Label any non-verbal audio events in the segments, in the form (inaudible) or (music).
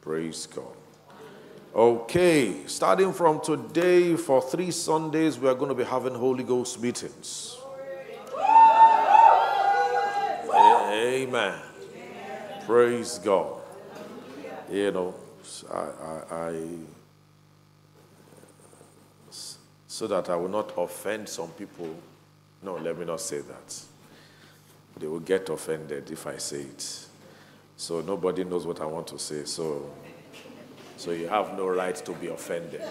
Praise God. Okay, starting from today, for three Sundays, we are going to be having Holy Ghost meetings. Amen. Praise God. You know, I, I, I, so that I will not offend some people. No, let me not say that. They will get offended if I say it. So nobody knows what I want to say. So, so you have no right to be offended.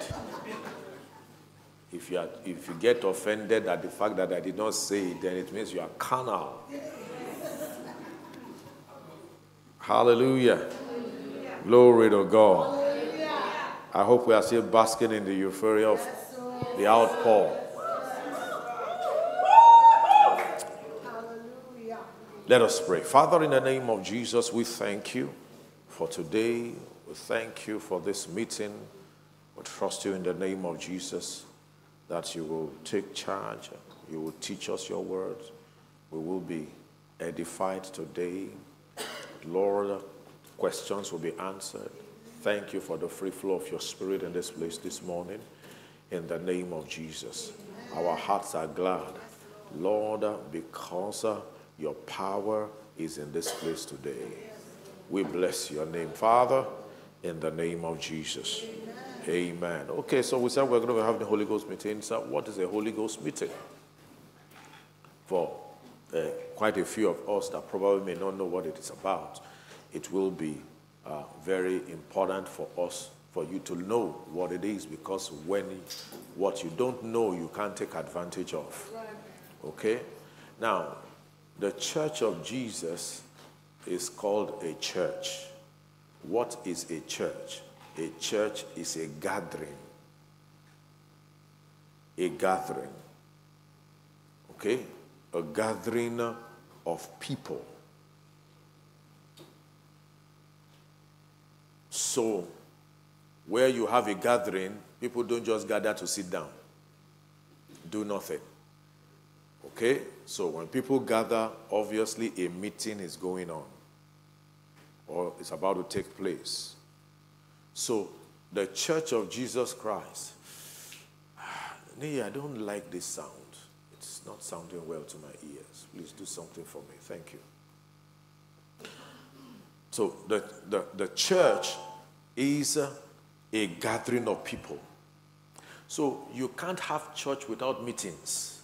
If you, are, if you get offended at the fact that I did not say it, then it means you are carnal. Hallelujah. Hallelujah. Glory to God. Hallelujah. I hope we are still basking in the euphoria of the outpour. Let us pray. Father, in the name of Jesus, we thank you for today. We thank you for this meeting. We trust you in the name of Jesus that you will take charge. You will teach us your word. We will be edified today. Lord, questions will be answered. Thank you for the free flow of your spirit in this place this morning. In the name of Jesus. Our hearts are glad. Lord, because your power is in this place today. We bless your name, Father, in the name of Jesus. Amen. Amen. Okay, so we said we're going to have the Holy Ghost meeting. So, what is a Holy Ghost meeting? For uh, quite a few of us that probably may not know what it is about, it will be uh, very important for us, for you to know what it is, because when what you don't know, you can't take advantage of. Okay? Now, the church of Jesus is called a church. What is a church? A church is a gathering. A gathering. Okay? A gathering of people. So, where you have a gathering, people don't just gather to sit down, do nothing. Okay? So when people gather, obviously a meeting is going on or it's about to take place. So the Church of Jesus Christ, (sighs) I don't like this sound. It's not sounding well to my ears. Please do something for me. Thank you. So the, the, the church is a gathering of people. So you can't have church without meetings.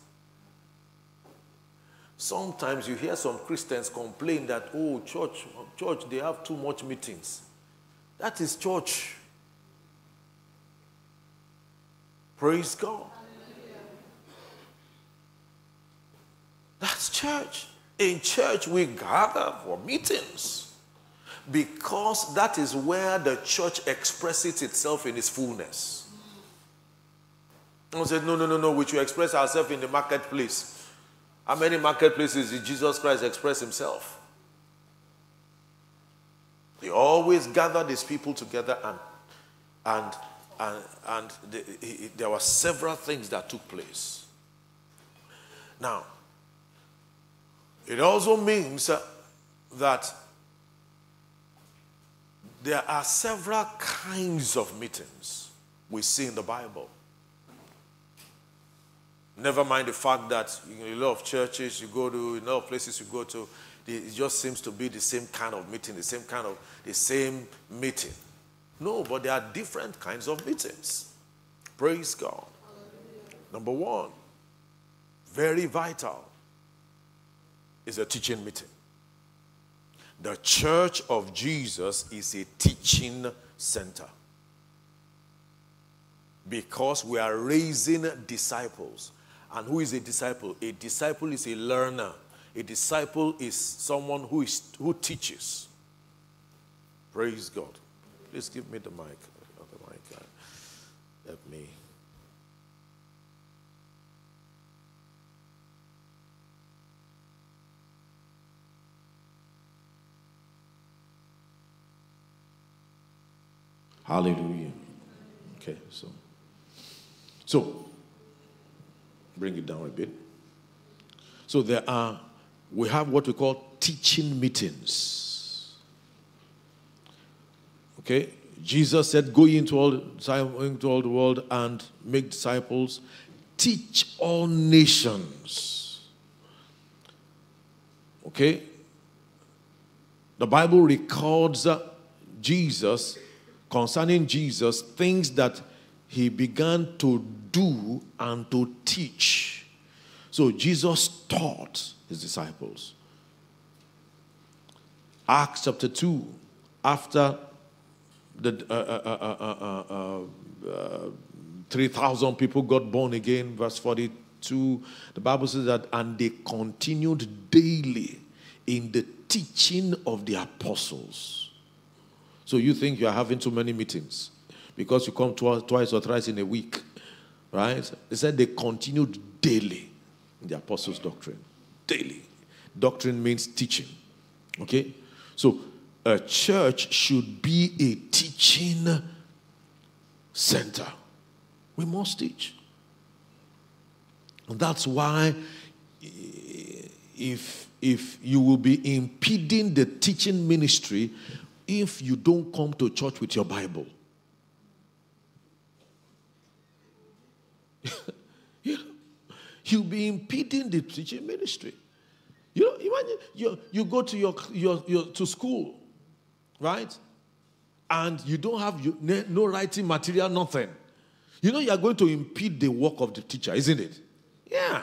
Sometimes you hear some Christians complain that, oh, church, church, they have too much meetings. That is church. Praise God. That's church. In church, we gather for meetings because that is where the church expresses itself in its fullness. I said, no, no, no, no, we should express ourselves in the marketplace. How many marketplaces did Jesus Christ express himself? He always gathered his people together and and and, and the, he, there were several things that took place. Now, it also means that there are several kinds of meetings we see in the Bible. Never mind the fact that a lot of churches you go to, a lot of places you go to, it just seems to be the same kind of meeting, the same kind of, the same meeting. No, but there are different kinds of meetings. Praise God. Number one, very vital, is a teaching meeting. The church of Jesus is a teaching center because we are raising disciples. And who is a disciple? A disciple is a learner. A disciple is someone who, is, who teaches. Praise God. Please give me the mic. Oh, the mic. Help me. Hallelujah. Okay, so so Bring it down a bit. So there are, we have what we call teaching meetings. Okay? Jesus said, Go into all, into all the world and make disciples, teach all nations. Okay? The Bible records uh, Jesus, concerning Jesus, things that he began to do and to teach. So Jesus taught his disciples. Acts chapter 2, after the uh, uh, uh, 3,000 people got born again, verse 42, the Bible says that, and they continued daily in the teaching of the apostles. So you think you are having too many meetings because you come twice or thrice in a week, right? They said they continued daily in the apostles' doctrine. Daily. Doctrine means teaching. Okay? So a church should be a teaching center. We must teach. And that's why eh, if if you will be impeding the teaching ministry if you don't come to church with your Bible. (laughs) you know, you'll be impeding the teaching ministry. You know, imagine you, you go to your, your, your to school, right? And you don't have you, no writing material, nothing. You know, you are going to impede the work of the teacher, isn't it? Yeah.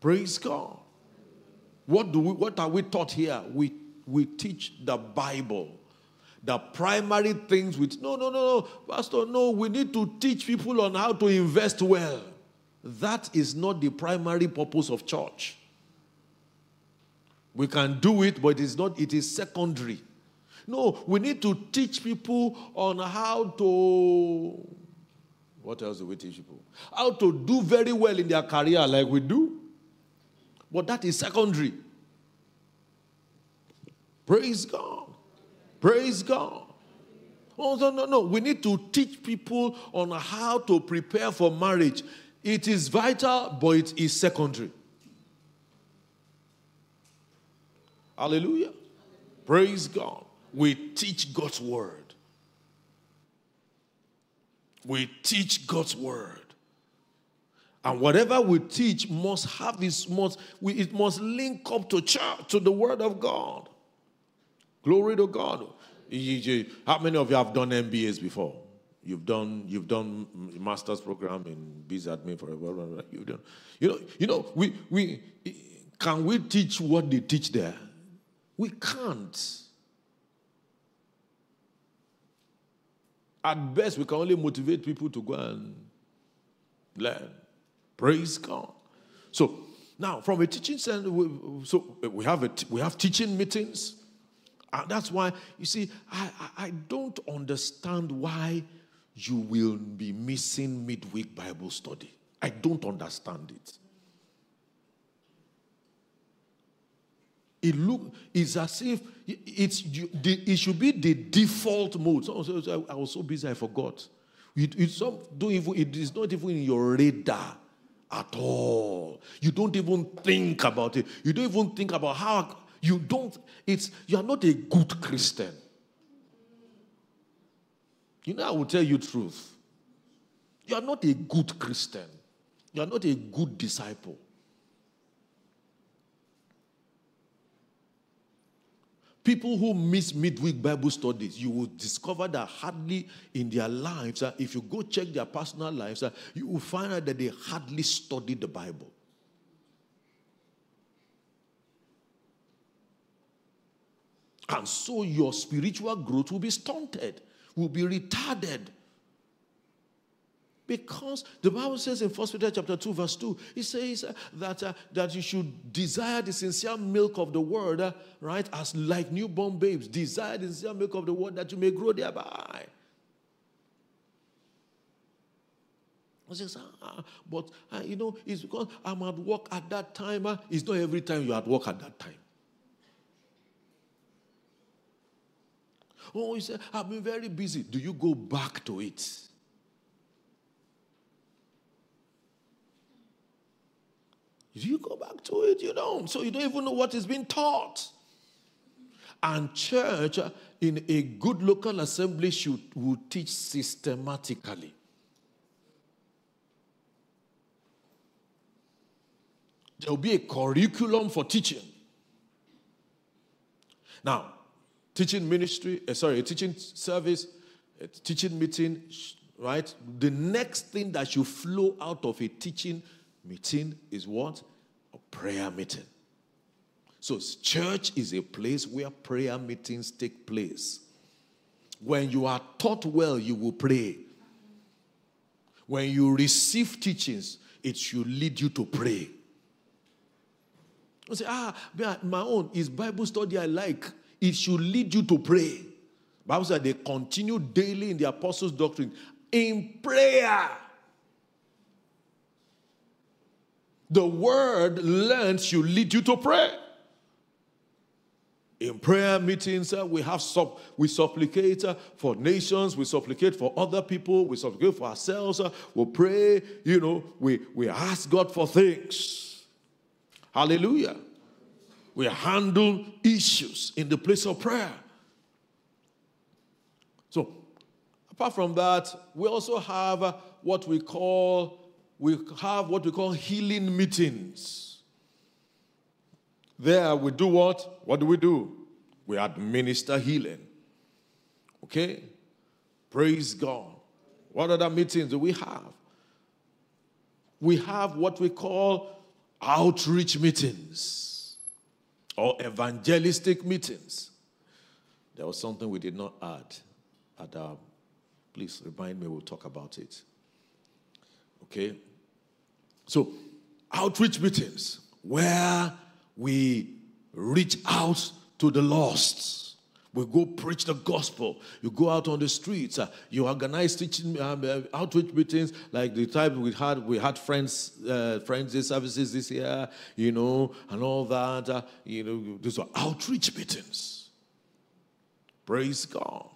Praise God. What do we what are we taught here? We we teach the Bible. The primary things which no no no no pastor no we need to teach people on how to invest well. That is not the primary purpose of church. We can do it but it is not it is secondary. No, we need to teach people on how to what else do we teach people? How to do very well in their career like we do. But that is secondary. Praise God. Praise God. Oh, no, no, no. We need to teach people on how to prepare for marriage. It is vital, but it is secondary. Hallelujah. Praise God. We teach God's word. We teach God's word. And whatever we teach must have this must we, it must link up to church to the word of God. Glory to God. How many of you have done MBAs before? You've done you've done master's program in business admin for a You've done, you know you know we we can we teach what they teach there? We can't. At best, we can only motivate people to go and learn. Praise God. So now, from a teaching center, so we have a, we have teaching meetings, Uh, that's why you see, I, I don't understand why you will be missing midweek Bible study. I don't understand it. It look it's as if it's it should be the default mode. So, oh, I was so busy I forgot. It, it's some, don't even, it is not even in your radar at all. You don't even think about it. You don't even think about how you don't, it's you are not a good Christian. You know, I will tell you truth. You are not a good Christian. You are not a good disciple. People who miss midweek Bible studies, you will discover that hardly in their lives, uh, if you go check their personal lives, uh, you will find out that they hardly study the Bible. And so your spiritual growth will be stunted, will be retarded. Because the Bible says in 1 Peter chapter 2, verse 2, it says that, uh, that you should desire the sincere milk of the word, uh, right? As like newborn babes, desire the sincere milk of the word that you may grow thereby. Says, ah, but uh, you know, it's because I'm at work at that time. Uh, it's not every time you're at work at that time. Oh, he said, I've been very busy. Do you go back to it? Do You go back to it, you don't. So you don't even know what is being taught. And church uh, in a good local assembly should will teach systematically. There will be a curriculum for teaching. Now, teaching ministry, uh, sorry, teaching service, a teaching meeting, right? The next thing that should flow out of a teaching meeting is what? A prayer meeting. So, church is a place where prayer meetings take place. When you are taught well, you will pray. When you receive teachings, it should lead you to pray. You say, ah, my own is Bible study I like. It should lead you to pray. Bible said they continue daily in the apostles' doctrine in prayer. The word learned should lead you to pray. In prayer meetings, uh, we have sub, we supplicate uh, for nations, we supplicate for other people, we supplicate for ourselves, uh, we pray, you know, we, we ask God for things. Hallelujah. We handle issues in the place of prayer. So, apart from that, we also have uh, what we call we have what we call healing meetings. There we do what? What do we do? We administer healing. Okay? Praise God. What other meetings do we have? We have what we call outreach meetings or evangelistic meetings. There was something we did not add. At, uh, please remind me, we'll talk about it. Okay? So, outreach meetings where we reach out to the lost. We go preach the gospel. You go out on the streets. Uh, you organize teaching um, uh, outreach meetings like the type we had. We had friends, uh, friends services this year, you know, and all that. Uh, you know, these are outreach meetings. Praise God.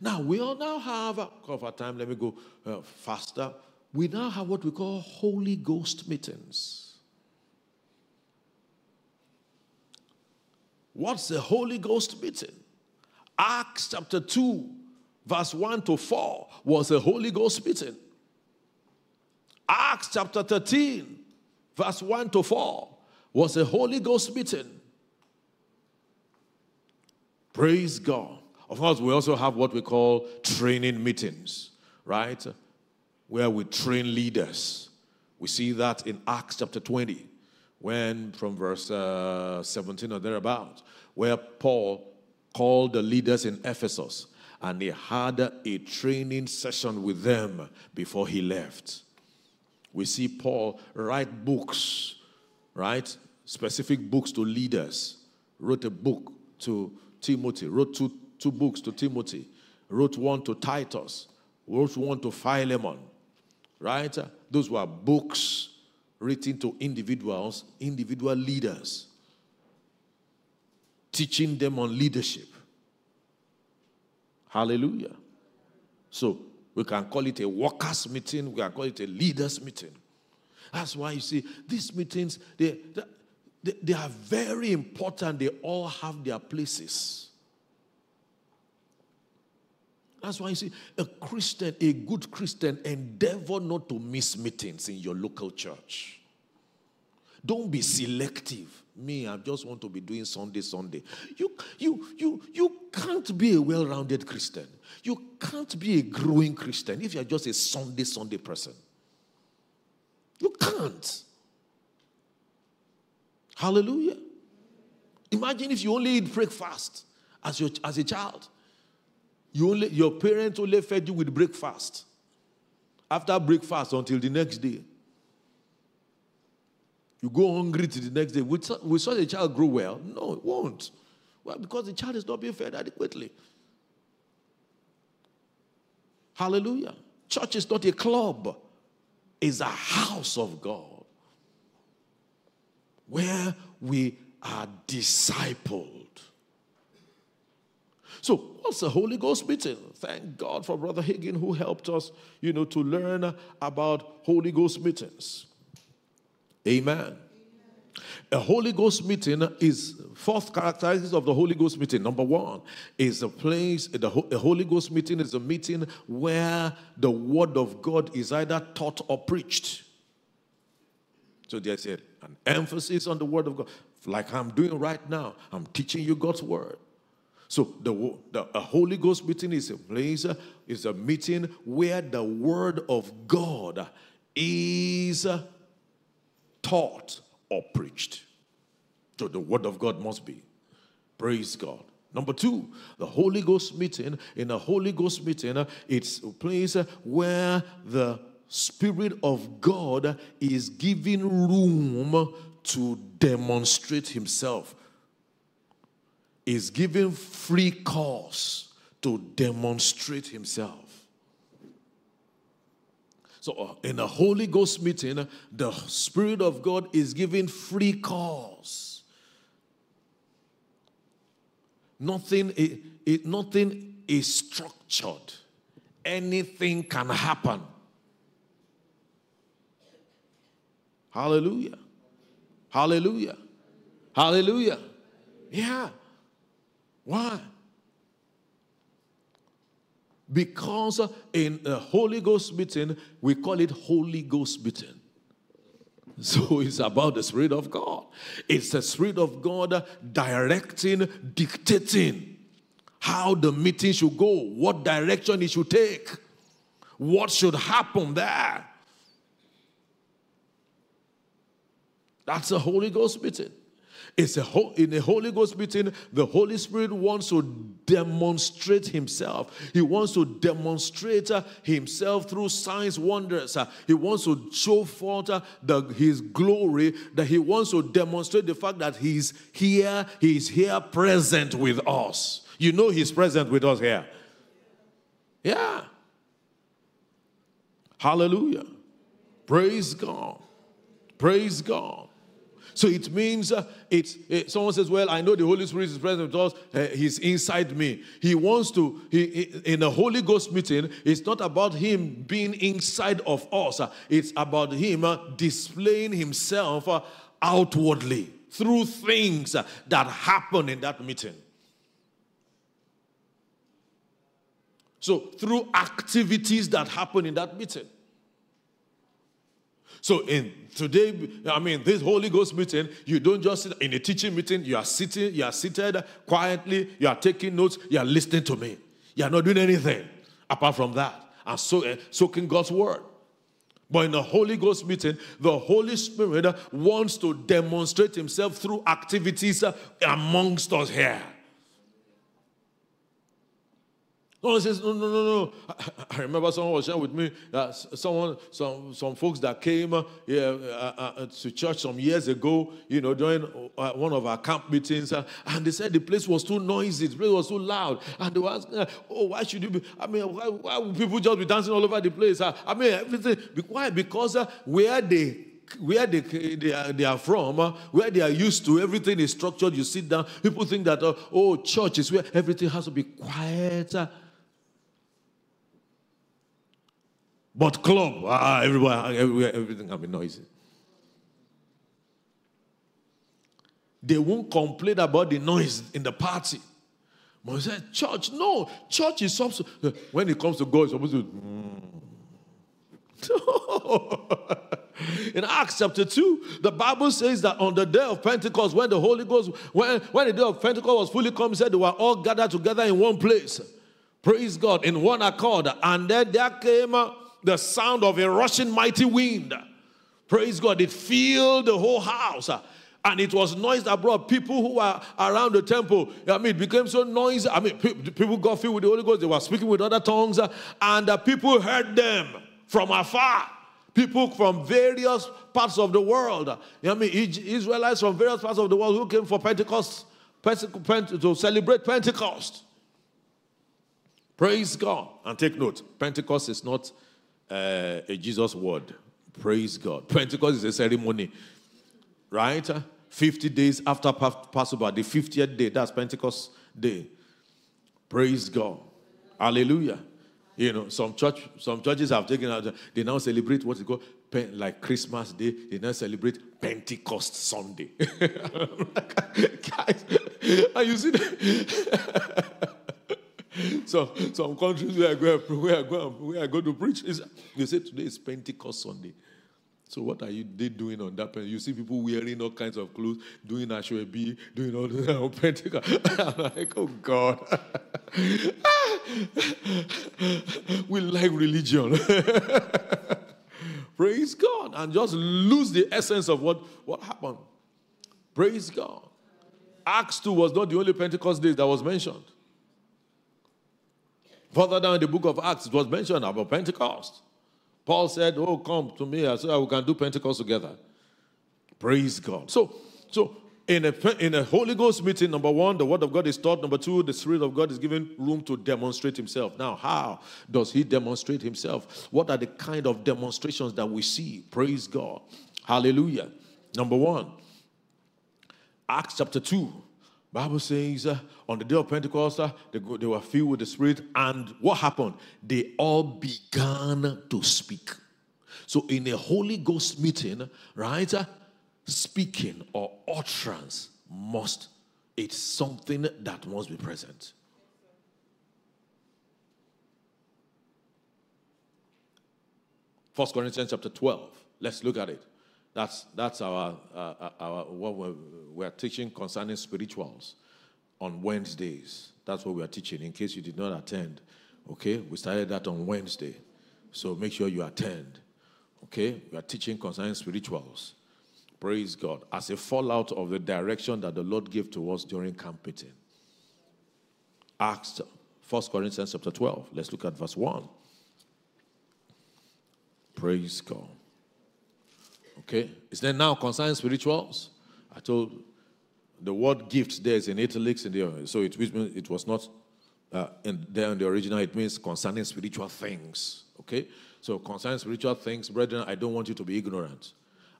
Now we all now have. Uh, of our time, let me go uh, faster. We now have what we call Holy Ghost meetings. What's the Holy Ghost meeting? Acts chapter 2, verse 1 to 4 was a Holy Ghost meeting. Acts chapter 13, verse 1 to 4 was a Holy Ghost meeting. Praise God. Of course, we also have what we call training meetings, right? Where we train leaders. We see that in Acts chapter 20 when from verse uh, 17 or thereabout, where Paul called the leaders in Ephesus and he had a training session with them before he left. We see Paul write books, right? Specific books to leaders. Wrote a book to Timothy, wrote two, two books to Timothy, wrote one to Titus, wrote one to Philemon, right? Those were books written to individuals, individual leaders, teaching them on leadership. Hallelujah. So we can call it a workers' meeting, we can call it a leaders' meeting. That's why you see these meetings, they, they, they are very important. They all have their places. That's why you see a Christian, a good Christian, endeavor not to miss meetings in your local church. Don't be selective. Me, I just want to be doing Sunday, Sunday. You, you, you, you can't be a well-rounded Christian. You can't be a growing Christian if you're just a Sunday, Sunday person. You can't. Hallelujah. Imagine if you only eat breakfast as, your, as a child. You only, your parents only fed you with breakfast. After breakfast until the next day. You go hungry to the next day. We saw, the child grow well. No, it won't. Well, because the child is not being fed adequately. Hallelujah. Church is not a club, it's a house of God where we are discipled. So, what's a Holy Ghost meeting? Thank God for Brother Hagin who helped us, you know, to learn about Holy Ghost meetings. Amen. A Holy Ghost meeting is fourth characteristics of the Holy Ghost meeting. Number one is a place, the a Holy Ghost meeting is a meeting where the word of God is either taught or preached. So there's an emphasis on the word of God, like I'm doing right now. I'm teaching you God's word. So the, the a Holy Ghost meeting is a place, is a meeting where the word of God is taught or preached. So the word of God must be. Praise God. Number two, the Holy Ghost meeting. In a Holy Ghost meeting, it's a place where the Spirit of God is giving room to demonstrate Himself, is giving free course to demonstrate Himself. So, uh, in a Holy Ghost meeting, the Spirit of God is giving free course. Nothing, it, it, nothing is structured. Anything can happen. Hallelujah. Hallelujah. Hallelujah. Yeah. Why? Because in a Holy Ghost meeting, we call it Holy Ghost meeting. (laughs) So it's about the Spirit of God. It's the Spirit of God directing, dictating how the meeting should go, what direction it should take, what should happen there. That's a Holy Ghost meeting. It's a in a Holy Ghost meeting, the Holy Spirit wants to demonstrate Himself. He wants to demonstrate uh, Himself through signs, wonders. Uh, he wants to show forth uh, the, His glory. That He wants to demonstrate the fact that He's here. He's here, present with us. You know, He's present with us here. Yeah. Hallelujah. Praise God. Praise God. So it means uh, it's, it, someone says, Well, I know the Holy Spirit is present with us, uh, He's inside me. He wants to, he, he, in a Holy Ghost meeting, it's not about Him being inside of us, uh, it's about Him uh, displaying Himself outwardly through things that happen in that meeting. So, through activities that happen in that meeting. So in today, I mean, this Holy Ghost meeting, you don't just sit in a teaching meeting, you are sitting, you are seated quietly, you are taking notes, you are listening to me. You are not doing anything apart from that and so, uh, soaking God's word. But in the Holy Ghost meeting, the Holy Spirit wants to demonstrate himself through activities amongst us here. Someone says, no, no, no, no. I, remember someone was sharing with me that someone, some, some folks that came uh, yeah, uh, uh, uh, to church some years ago, you know, during uh, one of our camp meetings, uh, and they said the place was too noisy, the place was too loud. And they were asking, oh, why should you be, I mean, why, why would people just be dancing all over the place? I mean, everything. Why? Because where they where they, they, are, they are from, uh, where they are used to, everything is structured. You sit down, people think that, uh, oh, church is where everything has to be quiet. Uh, But club, ah, ah everywhere, ah, everywhere, everything can be noisy. They won't complain about the noise in the party. But said, church, no, church is supposed when it comes to God, it's supposed to. Mm. (laughs) in Acts chapter 2, the Bible says that on the day of Pentecost, when the Holy Ghost, when, when the day of Pentecost was fully come, said they were all gathered together in one place. Praise God, in one accord. And then there came the sound of a rushing mighty wind. Praise God. It filled the whole house. And it was noise brought people who were around the temple. I mean, it became so noisy. I mean, people got filled with the Holy Ghost. They were speaking with other tongues. And the people heard them from afar. People from various parts of the world. I mean, Israelites from various parts of the world who came for Pentecost, to celebrate Pentecost. Praise God. And take note Pentecost is not uh, a Jesus word. Praise God. Pentecost is a ceremony, right? 50 days after Passover, the 50th day, that's Pentecost day. Praise God. Hallelujah. You know, some church, some churches have taken out, they now celebrate what is called like Christmas Day, they now celebrate Pentecost Sunday. (laughs) Guys, are you see that? (laughs) so some countries where I go, where I go, where I go to preach, is they say today is Pentecost Sunday. So what are you they doing on that? You see people wearing all kinds of clothes, doing B, doing all (laughs) on Pentecost. (laughs) I'm like, oh God. (laughs) we like religion. Praise God. And just lose the essence of what, what happened. Praise God. Acts 2 was not the only Pentecost day that was mentioned. Further down in the book of Acts, it was mentioned about Pentecost. Paul said, Oh, come to me. I said, We can do Pentecost together. Praise God. So, so in a, in a Holy Ghost meeting, number one, the Word of God is taught. Number two, the Spirit of God is given room to demonstrate Himself. Now, how does He demonstrate Himself? What are the kind of demonstrations that we see? Praise God. Hallelujah. Number one, Acts chapter 2. Bible says uh, on the day of Pentecost, uh, they, they were filled with the Spirit, and what happened? They all began to speak. So, in a Holy Ghost meeting, right, uh, speaking or utterance must, it's something that must be present. First Corinthians chapter 12. Let's look at it. That's, that's our, uh, our what we're, we're teaching concerning spirituals on Wednesdays. That's what we are teaching in case you did not attend. Okay, we started that on Wednesday. So make sure you attend. Okay, we are teaching concerning spirituals. Praise God. As a fallout of the direction that the Lord gave to us during camp meeting. Acts 1 Corinthians chapter 12. Let's look at verse 1. Praise God. Okay? Is there now concerning spirituals? I told the word gift there is in italics in there, so it, it was not uh, in there in the original. It means concerning spiritual things. Okay? So concerning spiritual things, brethren, I don't want you to be ignorant.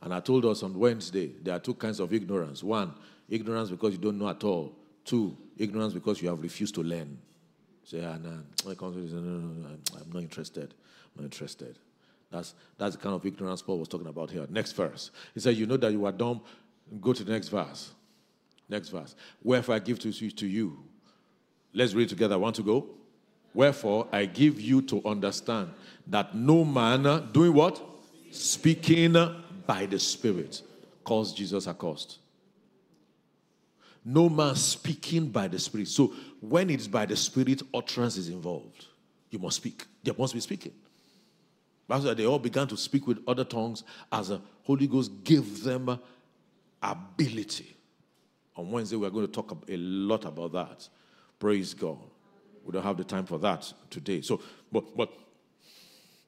And I told us on Wednesday there are two kinds of ignorance. One, ignorance because you don't know at all. Two, ignorance because you have refused to learn. Say, ah, nah, I'm not interested. I'm not interested. That's, that's the kind of ignorance Paul was talking about here. Next verse. He said, You know that you are dumb. Go to the next verse. Next verse. Wherefore I give to you, to you. Let's read together. Want to go? Wherefore I give you to understand that no man doing what? Speaking by the Spirit calls Jesus accursed. No man speaking by the Spirit. So when it's by the Spirit, utterance is involved. You must speak. There must be speaking. They all began to speak with other tongues as the Holy Ghost gave them ability. On Wednesday, we're going to talk a lot about that. Praise God. We don't have the time for that today. So, but, but,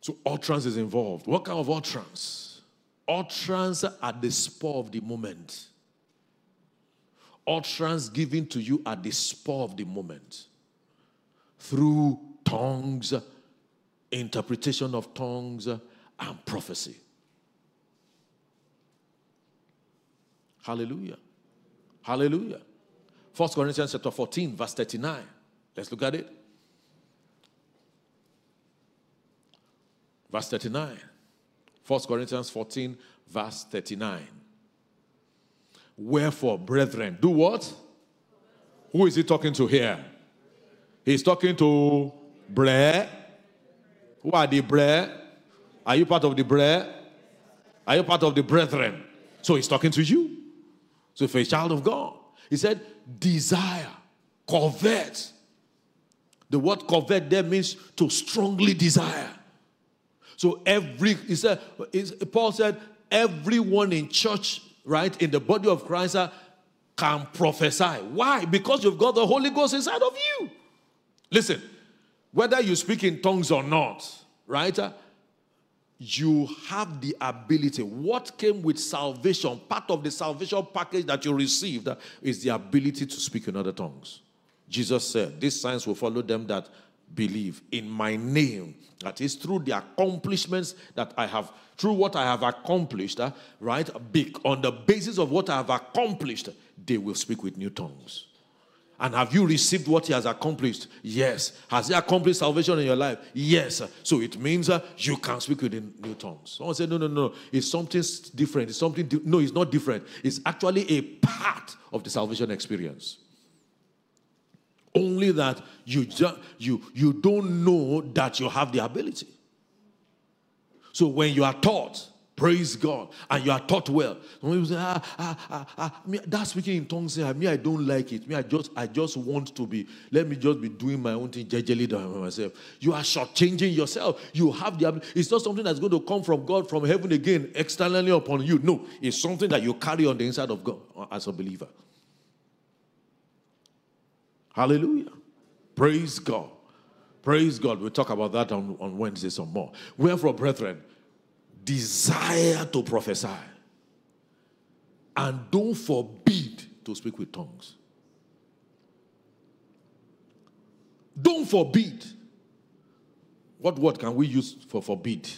so utterance is involved. What kind of utterance? Utterance at the spur of the moment. Utterance given to you at the spur of the moment. Through tongues, interpretation of tongues, and prophecy. Hallelujah. Hallelujah. First Corinthians chapter 14, verse 39. Let's look at it. Verse 39. First Corinthians 14, verse 39. Wherefore, brethren, do what? Who is he talking to here? He's talking to Bre who are the bread? Are you part of the bread? Are you part of the brethren? So he's talking to you. So if you're a child of God, he said, desire, covet. The word covet there means to strongly desire. So every, he said, Paul said, everyone in church, right, in the body of Christ uh, can prophesy. Why? Because you've got the Holy Ghost inside of you. Listen, whether you speak in tongues or not, right? Uh, you have the ability. What came with salvation, part of the salvation package that you received, uh, is the ability to speak in other tongues. Jesus said, These signs will follow them that believe in my name. That is through the accomplishments that I have, through what I have accomplished, uh, right? Big, on the basis of what I have accomplished, they will speak with new tongues. And have you received what he has accomplished? Yes. Has he accomplished salvation in your life? Yes. So it means uh, you can speak with new tongues. Someone said, no, no, no. It's something different. It's something, di- no, it's not different. It's actually a part of the salvation experience. Only that you, ju- you, you don't know that you have the ability. So when you are taught, Praise God. And you are taught well. Some people say, ah, ah, ah, ah. Me, that speaking in tongues, ah, me, I don't like it. Me, I just, I just want to be, let me just be doing my own thing, jejely by myself. You are shortchanging yourself. You have the It's not something that's going to come from God, from heaven again, externally upon you. No, it's something that you carry on the inside of God uh, as a believer. Hallelujah. Praise God. Praise God. We'll talk about that on, on Wednesday some more. Wherefore, brethren, desire to prophesy and don't forbid to speak with tongues. Don't forbid. What word can we use for forbid?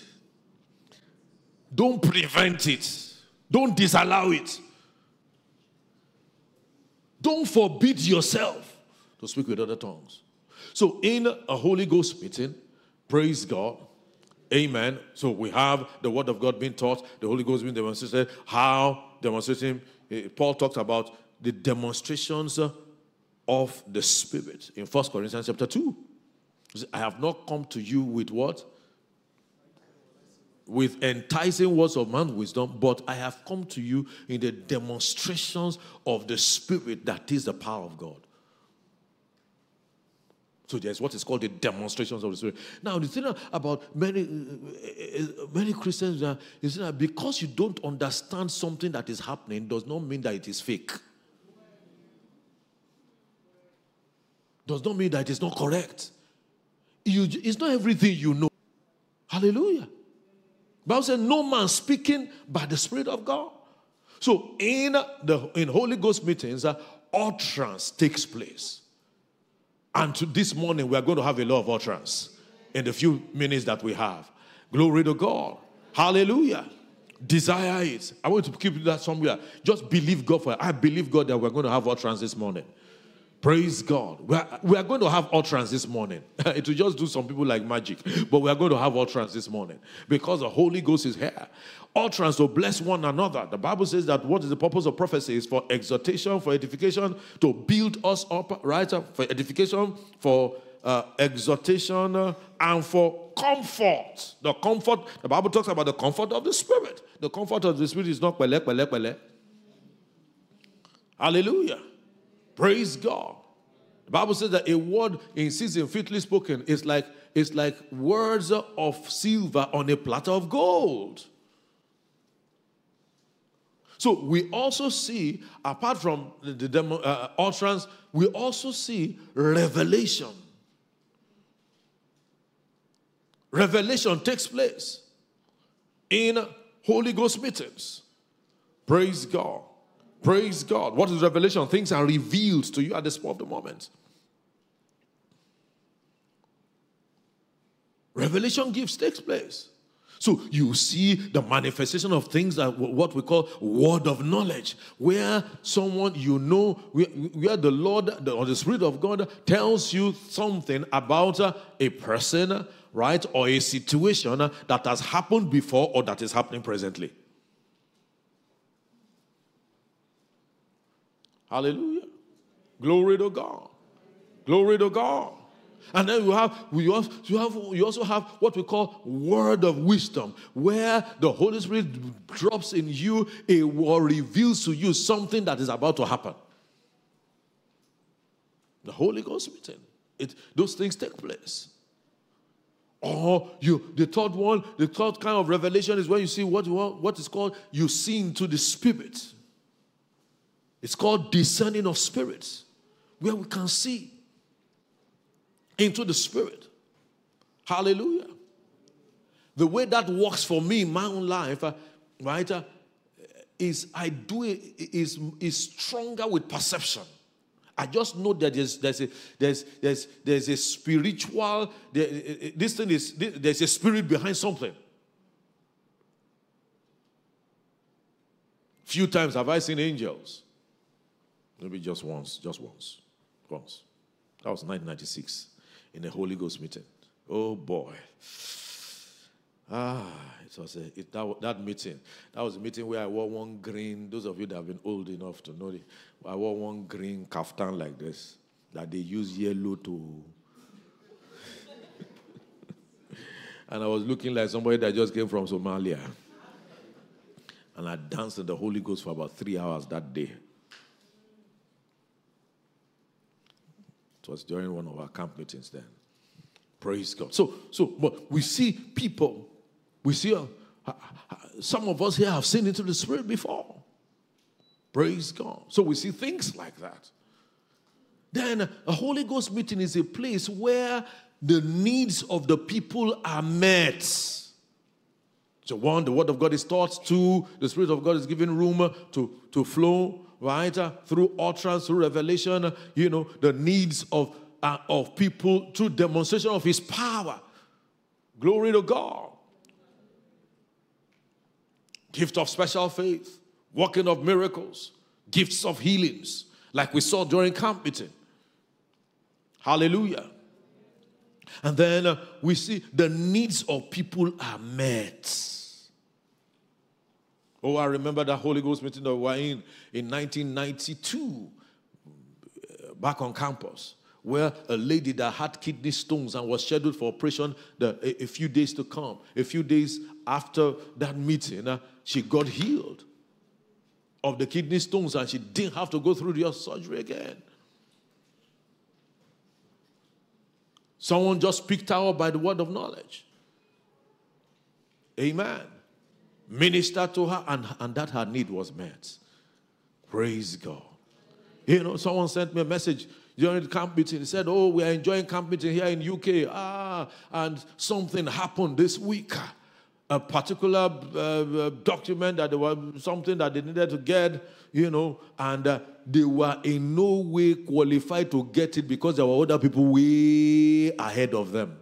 Don't prevent it. Don't disallow it. Don't forbid yourself to speak with other tongues. So, in a Holy Ghost meeting, praise God, Amen. So we have the word of God being taught, the Holy Ghost being demonstrated. How demonstrating? Eh, Paul talked about the demonstrations of the Spirit in First Corinthians chapter 2. I have not come to you with what? With enticing words of man's wisdom, but I have come to you in the demonstrations of the Spirit that is the power of God. So there's what is called the demonstrations of the Spirit. Now, the thing about many uh, uh, many Christians is that because you don't understand something that is happening does not mean that it is fake. Does not mean that it is not correct. You, it's not everything you know. Hallelujah. Bible says, "No man speaking by the Spirit of God." So in the in Holy Ghost meetings, uh, utterance takes place. And to this morning, we are going to have a law of utterance in the few minutes that we have. Glory to God. Hallelujah. Desire it. I want to keep that somewhere. Just believe God for it. I believe God that we're going to have utterance this morning. Praise God. We are, we are going to have utterance this morning. (laughs) it will just do some people like magic, but we are going to have utterance this morning because the Holy Ghost is here utterance to bless one another. The Bible says that what is the purpose of prophecy is for exhortation, for edification, to build us up, right? For edification, for uh, exhortation, uh, and for comfort. The comfort, the Bible talks about the comfort of the Spirit. The comfort of the Spirit is not pele, pele, pele. Hallelujah. Praise God. The Bible says that a word in season fitly spoken is like, is like words of silver on a platter of gold. So we also see, apart from the, the demo, uh, utterance, we also see revelation. Revelation takes place in Holy Ghost meetings. Praise God. Praise God. What is revelation? Things are revealed to you at the spur of the moment. Revelation gifts takes place. So you see the manifestation of things that what we call word of knowledge, where someone you know, where the Lord or the Spirit of God tells you something about uh, a person, right, or a situation uh, that has happened before or that is happening presently. Hallelujah. Glory to God. Glory to God. And then you have, we also, you have, you also have what we call word of wisdom, where the Holy Spirit drops in you a or reveals to you something that is about to happen. The Holy Ghost meeting. It, those things take place. Or you, the third one, the third kind of revelation is when you see what, what, what is called you see into the spirit. It's called discerning of spirits, where we can see into the spirit. Hallelujah. The way that works for me in my own life, uh, right, uh, is I do it is is stronger with perception. I just know that there's there's a there's there's there's a spiritual there, this thing is there's a spirit behind something. Few times have I seen angels. Maybe just once, just once. once. That was 1996 in a Holy Ghost meeting. Oh boy. Ah, it was a, it, that, that meeting. That was a meeting where I wore one green. Those of you that have been old enough to know it, I wore one green kaftan like this that they use yellow to. (laughs) and I was looking like somebody that just came from Somalia. And I danced in the Holy Ghost for about three hours that day. It was during one of our camp meetings then. Praise God. So, so, but we see people, we see uh, uh, some of us here have seen into the Spirit before. Praise God. So we see things like that. Then a Holy Ghost meeting is a place where the needs of the people are met. So, one, the Word of God is taught. Two, the Spirit of God is given room to, to flow right? Through utterance, through revelation, you know, the needs of, uh, of people through demonstration of his power. Glory to God. Gift of special faith, working of miracles, gifts of healings, like we saw during camp meeting. Hallelujah. And then uh, we see the needs of people are met. Oh, I remember that Holy Ghost meeting that we were in in 1992 uh, back on campus where a lady that had kidney stones and was scheduled for operation the, a, a, few days to come, a few days after that meeting, uh, she got healed of the kidney stones and she didn't have to go through the surgery again. Someone just picked her up by the word of knowledge. Amen ministered to her, and, and that her need was met. Praise God. You know, someone sent me a message during the camp meeting. He said, Oh, we are enjoying camp meeting here in UK. Ah, and something happened this week. A particular uh, document that there was something that they needed to get, you know, and uh, they were in no way qualified to get it because there were other people way ahead of them.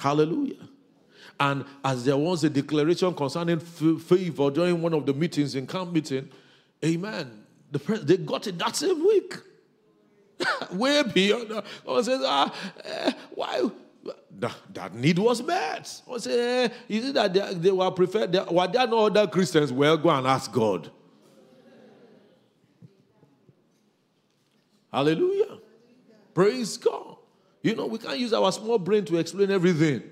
Hallelujah. And as there was a declaration concerning favor during one of the meetings in camp meeting, amen. The they got it that same week. (laughs) Way beyond. I said, ah, eh, why? That, that, need was met. I said, eh, is it that they, they were preferred? They, were there no other Christians? Well, go and ask God. Hallelujah. Praise God. You know, we can't use our small brain to explain everything.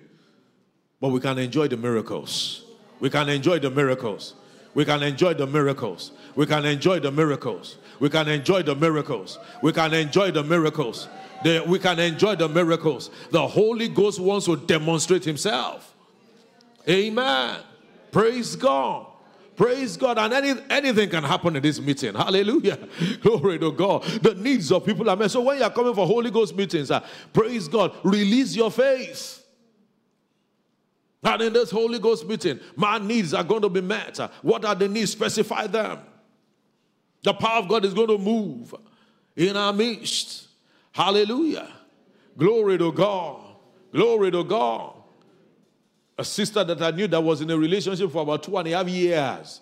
But we can enjoy the miracles. We can enjoy the miracles. We can enjoy the miracles. We can enjoy the miracles. We can enjoy the miracles. We can enjoy the miracles. The, we can enjoy the miracles. The Holy Ghost wants to demonstrate Himself. Amen. Praise God. Praise God. And any, anything can happen in this meeting. Hallelujah. (laughs) Glory to God. The needs of people are met. So when you are coming for Holy Ghost meetings, uh, praise God. Release your faith. And in this Holy Ghost meeting, my needs are going to be met. What are the needs? Specify them. The power of God is going to move in our midst. Hallelujah. Glory to God. Glory to God. A sister that I knew that was in a relationship for about two and a half years.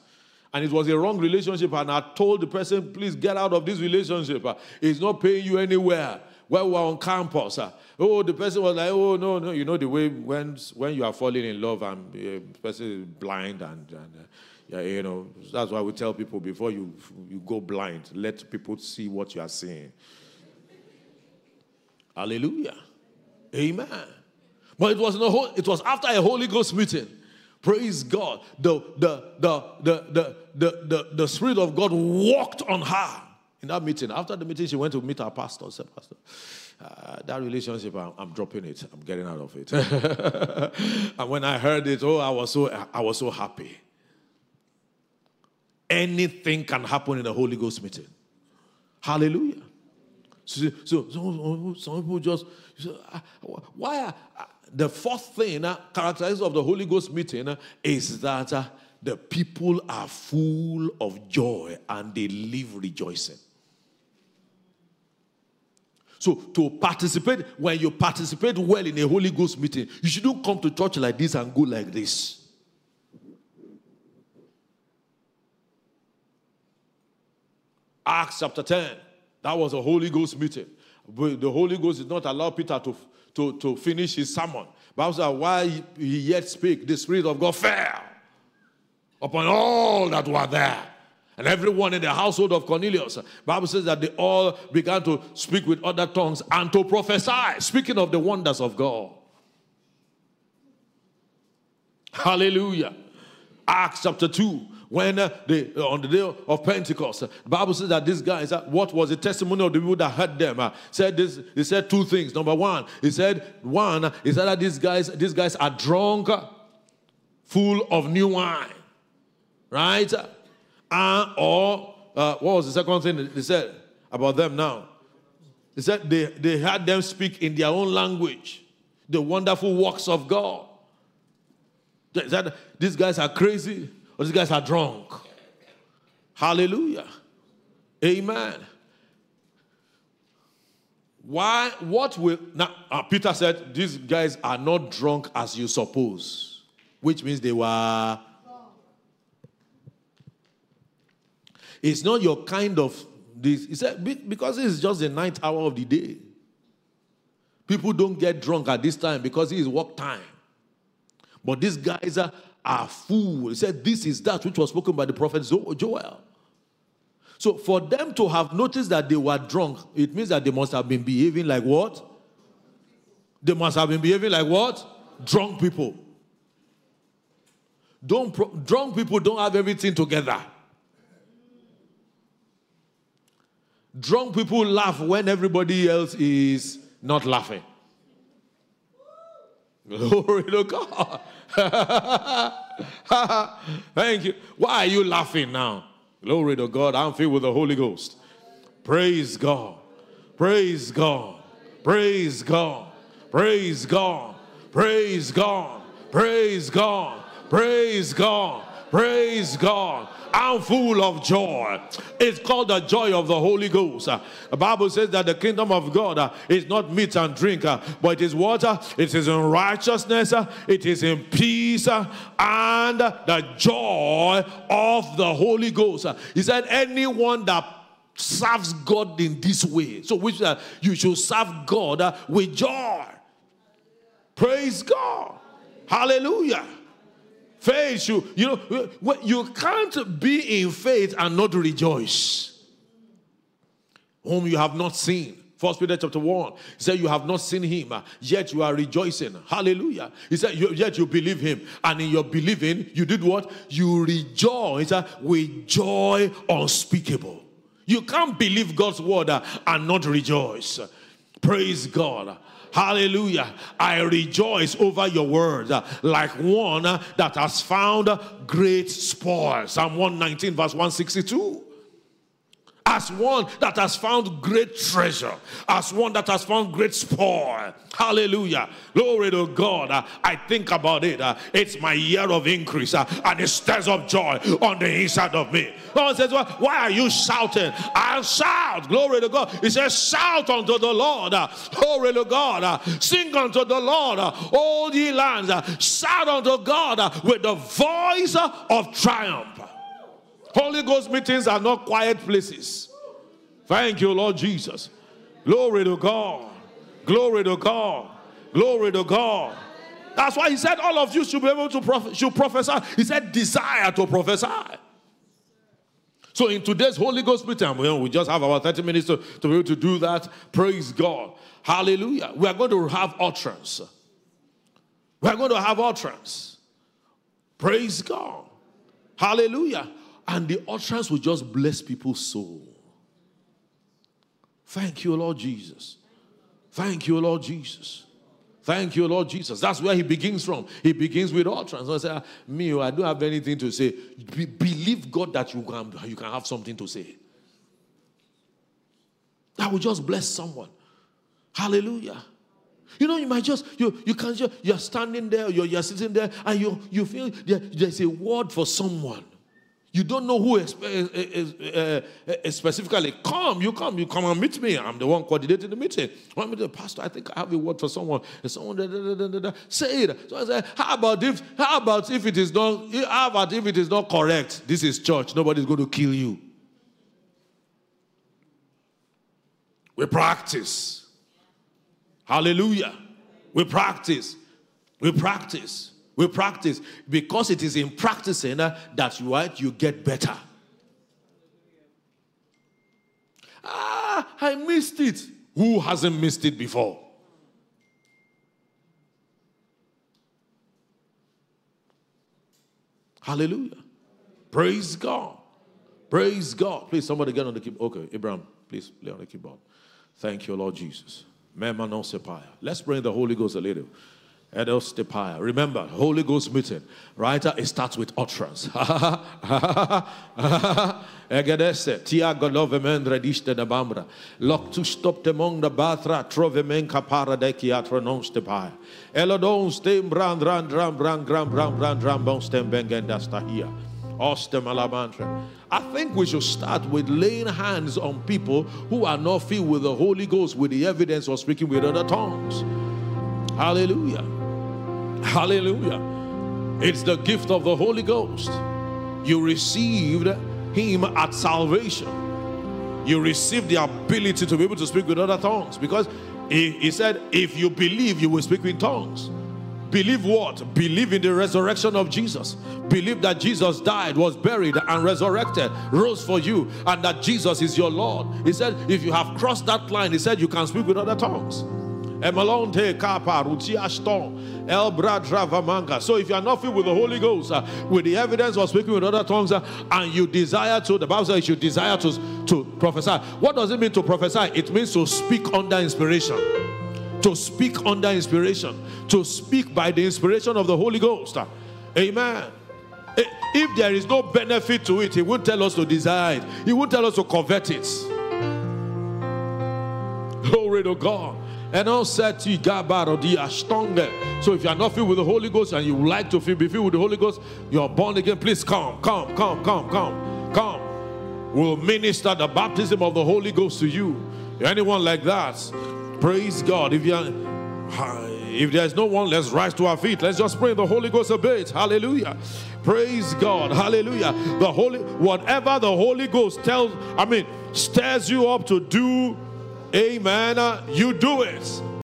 And it was a wrong relationship. And I told the person, please get out of this relationship. It's not paying you anywhere. While we were on campus. Oh, the person was like, oh, no, no. You know the way when, when you are falling in love and the uh, person is blind and, and uh, yeah, you know, that's why we tell people before you, you go blind, let people see what you are seeing. Hallelujah. Amen. But it was, it was after a Holy Ghost meeting. Praise God. The, the, the, the, the, the, the, the Spirit of God walked on her in that meeting. After the meeting, she went to meet our pastor. Said, Pastor, uh, that relationship, I'm, I'm, dropping it. I'm getting out of it. (laughs) and when I heard it, oh, I was so I was so happy. Anything can happen in a Holy Ghost meeting. Hallelujah. So, so, so some people just uh, why uh, the fourth thing uh, characteristic of the Holy Ghost meeting is that the people are full of joy and they live rejoicing. So, to participate, when you participate well in a Holy Ghost meeting, you shouldn't come to church like this and go like this. Acts chapter 10, That was a Holy Ghost meeting. But The Holy Ghost did not allow Peter to, to, to finish his sermon. Bible says, while he yet spake, the Spirit of God fell upon all that were there. And everyone in the household of Cornelius, Bible says that they all began to speak with other tongues and to prophesy, speaking of the wonders of God. Hallelujah. Acts chapter 2, when uh, they, uh, on the day of Pentecost, uh, the Bible says that these guys, uh, what was the testimony of the people that heard them? Uh, said this, he said two things. Number one, he said, one, he said that these guys, these guys are drunk, full of new wine. Right? Uh, or uh, what was the second thing they said about them now? They said they, they had them speak in their own language, the wonderful works of God. They said these guys are crazy or these guys are drunk. Hallelujah. Amen. Why? What will now? Uh, Peter said these guys are not drunk as you suppose, which means they were It's not your kind of this. He said, because it's just the ninth hour of the day. People don't get drunk at this time because it is work time. But these guys are, are full. He said, This is that which was spoken by the prophet Joel. So for them to have noticed that they were drunk, it means that they must have been behaving like what? They must have been behaving like what? Drunk people. Don't drunk people don't have everything together. Drunk people laugh when everybody else is not laughing. Glory to God. (laughs) Thank you. Why are you laughing now? Glory to God. I'm filled with the Holy Ghost. Praise God. Praise God. Praise God. Praise God. Praise God. Praise God. Praise God. Praise God. I'm full of joy. It's called the joy of the Holy Ghost. The Bible says that the kingdom of God uh, is not meat and drink, uh, but it is water, it is in righteousness, uh, it is in peace, and the joy of the Holy Ghost. He said, Anyone that serves God in this way, so which uh, you should serve God with joy. Praise God. Hallelujah. Faith, you, you know, you can't be in faith and not rejoice. Whom you have not seen. First Peter chapter 1. He said, You have not seen him, uh, yet you are rejoicing. Hallelujah. He said, Yet you believe him. And in your believing, you did what? You rejoice uh, with joy unspeakable. You can't believe God's word uh, and not rejoice. Praise God. Hallelujah. I rejoice over your word uh, like one that has found great spoil. Psalm 119, verse 162 as one that has found great treasure, as one that has found great spoil. Hallelujah. Glory to God. I think about it. It's my year of increase, and it stirs up joy on the inside of me. God says, well, Why are you shouting? I'll shout. Glory to God. He says, Shout unto the Lord. Glory to God. Sing unto the Lord, all ye lands. Shout unto God with the voice of triumph. Holy Ghost meetings are not quiet places. Thank you, Lord Jesus. Glory to God. Glory to God. Glory to God. That's why he said all of you should be able to should prophesy. He said desire to prophesy. So in today's Holy Ghost meeting, we just have about 30 minutes to, to be able to do that. Praise God. Hallelujah. We are going to have utterance. We are going to have utterance. Praise God. Hallelujah. And the utterance will just bless people's soul. Thank you, Lord Jesus. Thank you, Lord Jesus. Thank you, Lord Jesus. That's where he begins from. He begins with utterance. I say, ah, me, oh, I don't have anything to say. Be- believe God that you can, you can have something to say. That will just bless someone. Hallelujah. You know, you might just, you, you can just, you're standing there, you're, you're sitting there, and you, you feel there, there's a word for someone. You don't know who is, eh, is, specifically. Come, you come, you come and meet me. I'm the one coordinating the meeting. I'm the pastor. I think I have a word for someone. And someone da, da, da, say it. So I said, how about if how about if it is not how about if it is not correct? This is church. Nobody's going to kill you. We practice. Hallelujah. We practice. We practice. We practice. Because it is in practicing uh, that you, you get better. Ah, I missed it. Who hasn't missed it before? Hallelujah. Praise God. Praise God. Please, somebody get on the keyboard. Okay, Abraham, please play on the keyboard. Thank you, Lord Jesus. Let's bring the Holy Ghost a little. Edostipiah. Remember, Holy Ghost meeting. Right? It starts with utterance. (laughs) Egedese, tia golovemen rediste da bambra. Lok tu stoptemong da bathra, trovemen capara deci atronons de pie. Elodons dem brand ran dram bran gram bran bran dram bonstem bengendas tahia. Ostem alamantra. I think we should start with laying hands on people who are not filled with the Holy Ghost with the evidence of speaking with other tongues. Hallelujah. Hallelujah. It's the gift of the Holy Ghost. You received Him at salvation. You received the ability to be able to speak with other tongues because He, he said, if you believe, you will speak in tongues. Believe what? Believe in the resurrection of Jesus. Believe that Jesus died, was buried, and resurrected, rose for you, and that Jesus is your Lord. He said, if you have crossed that line, he said, you can speak with other tongues. So if you are not filled with the Holy Ghost, uh, with the evidence of speaking with other tongues, uh, and you desire to, the Bible says you desire to, to prophesy. What does it mean to prophesy? It means to speak under inspiration to speak under inspiration, to speak by the inspiration of the Holy Ghost. Amen. If there is no benefit to it, He won't tell us to desire it, He won't tell us to covet it. Glory to God. And all said to the Ashtonga. So if you are not filled with the Holy Ghost and you like to be filled with the Holy Ghost, you are born again. Please come, come, come, come, come, come. We'll minister the baptism of the Holy Ghost to you. Anyone like that? Praise God. If you are, (sighs) if there's no one, let's rise to our feet. Let's just pray the Holy Ghost a bit. Hallelujah. Praise God. Hallelujah. The Holy, whatever the Holy Ghost tells, I mean, stirs you up to do, amen, you do it.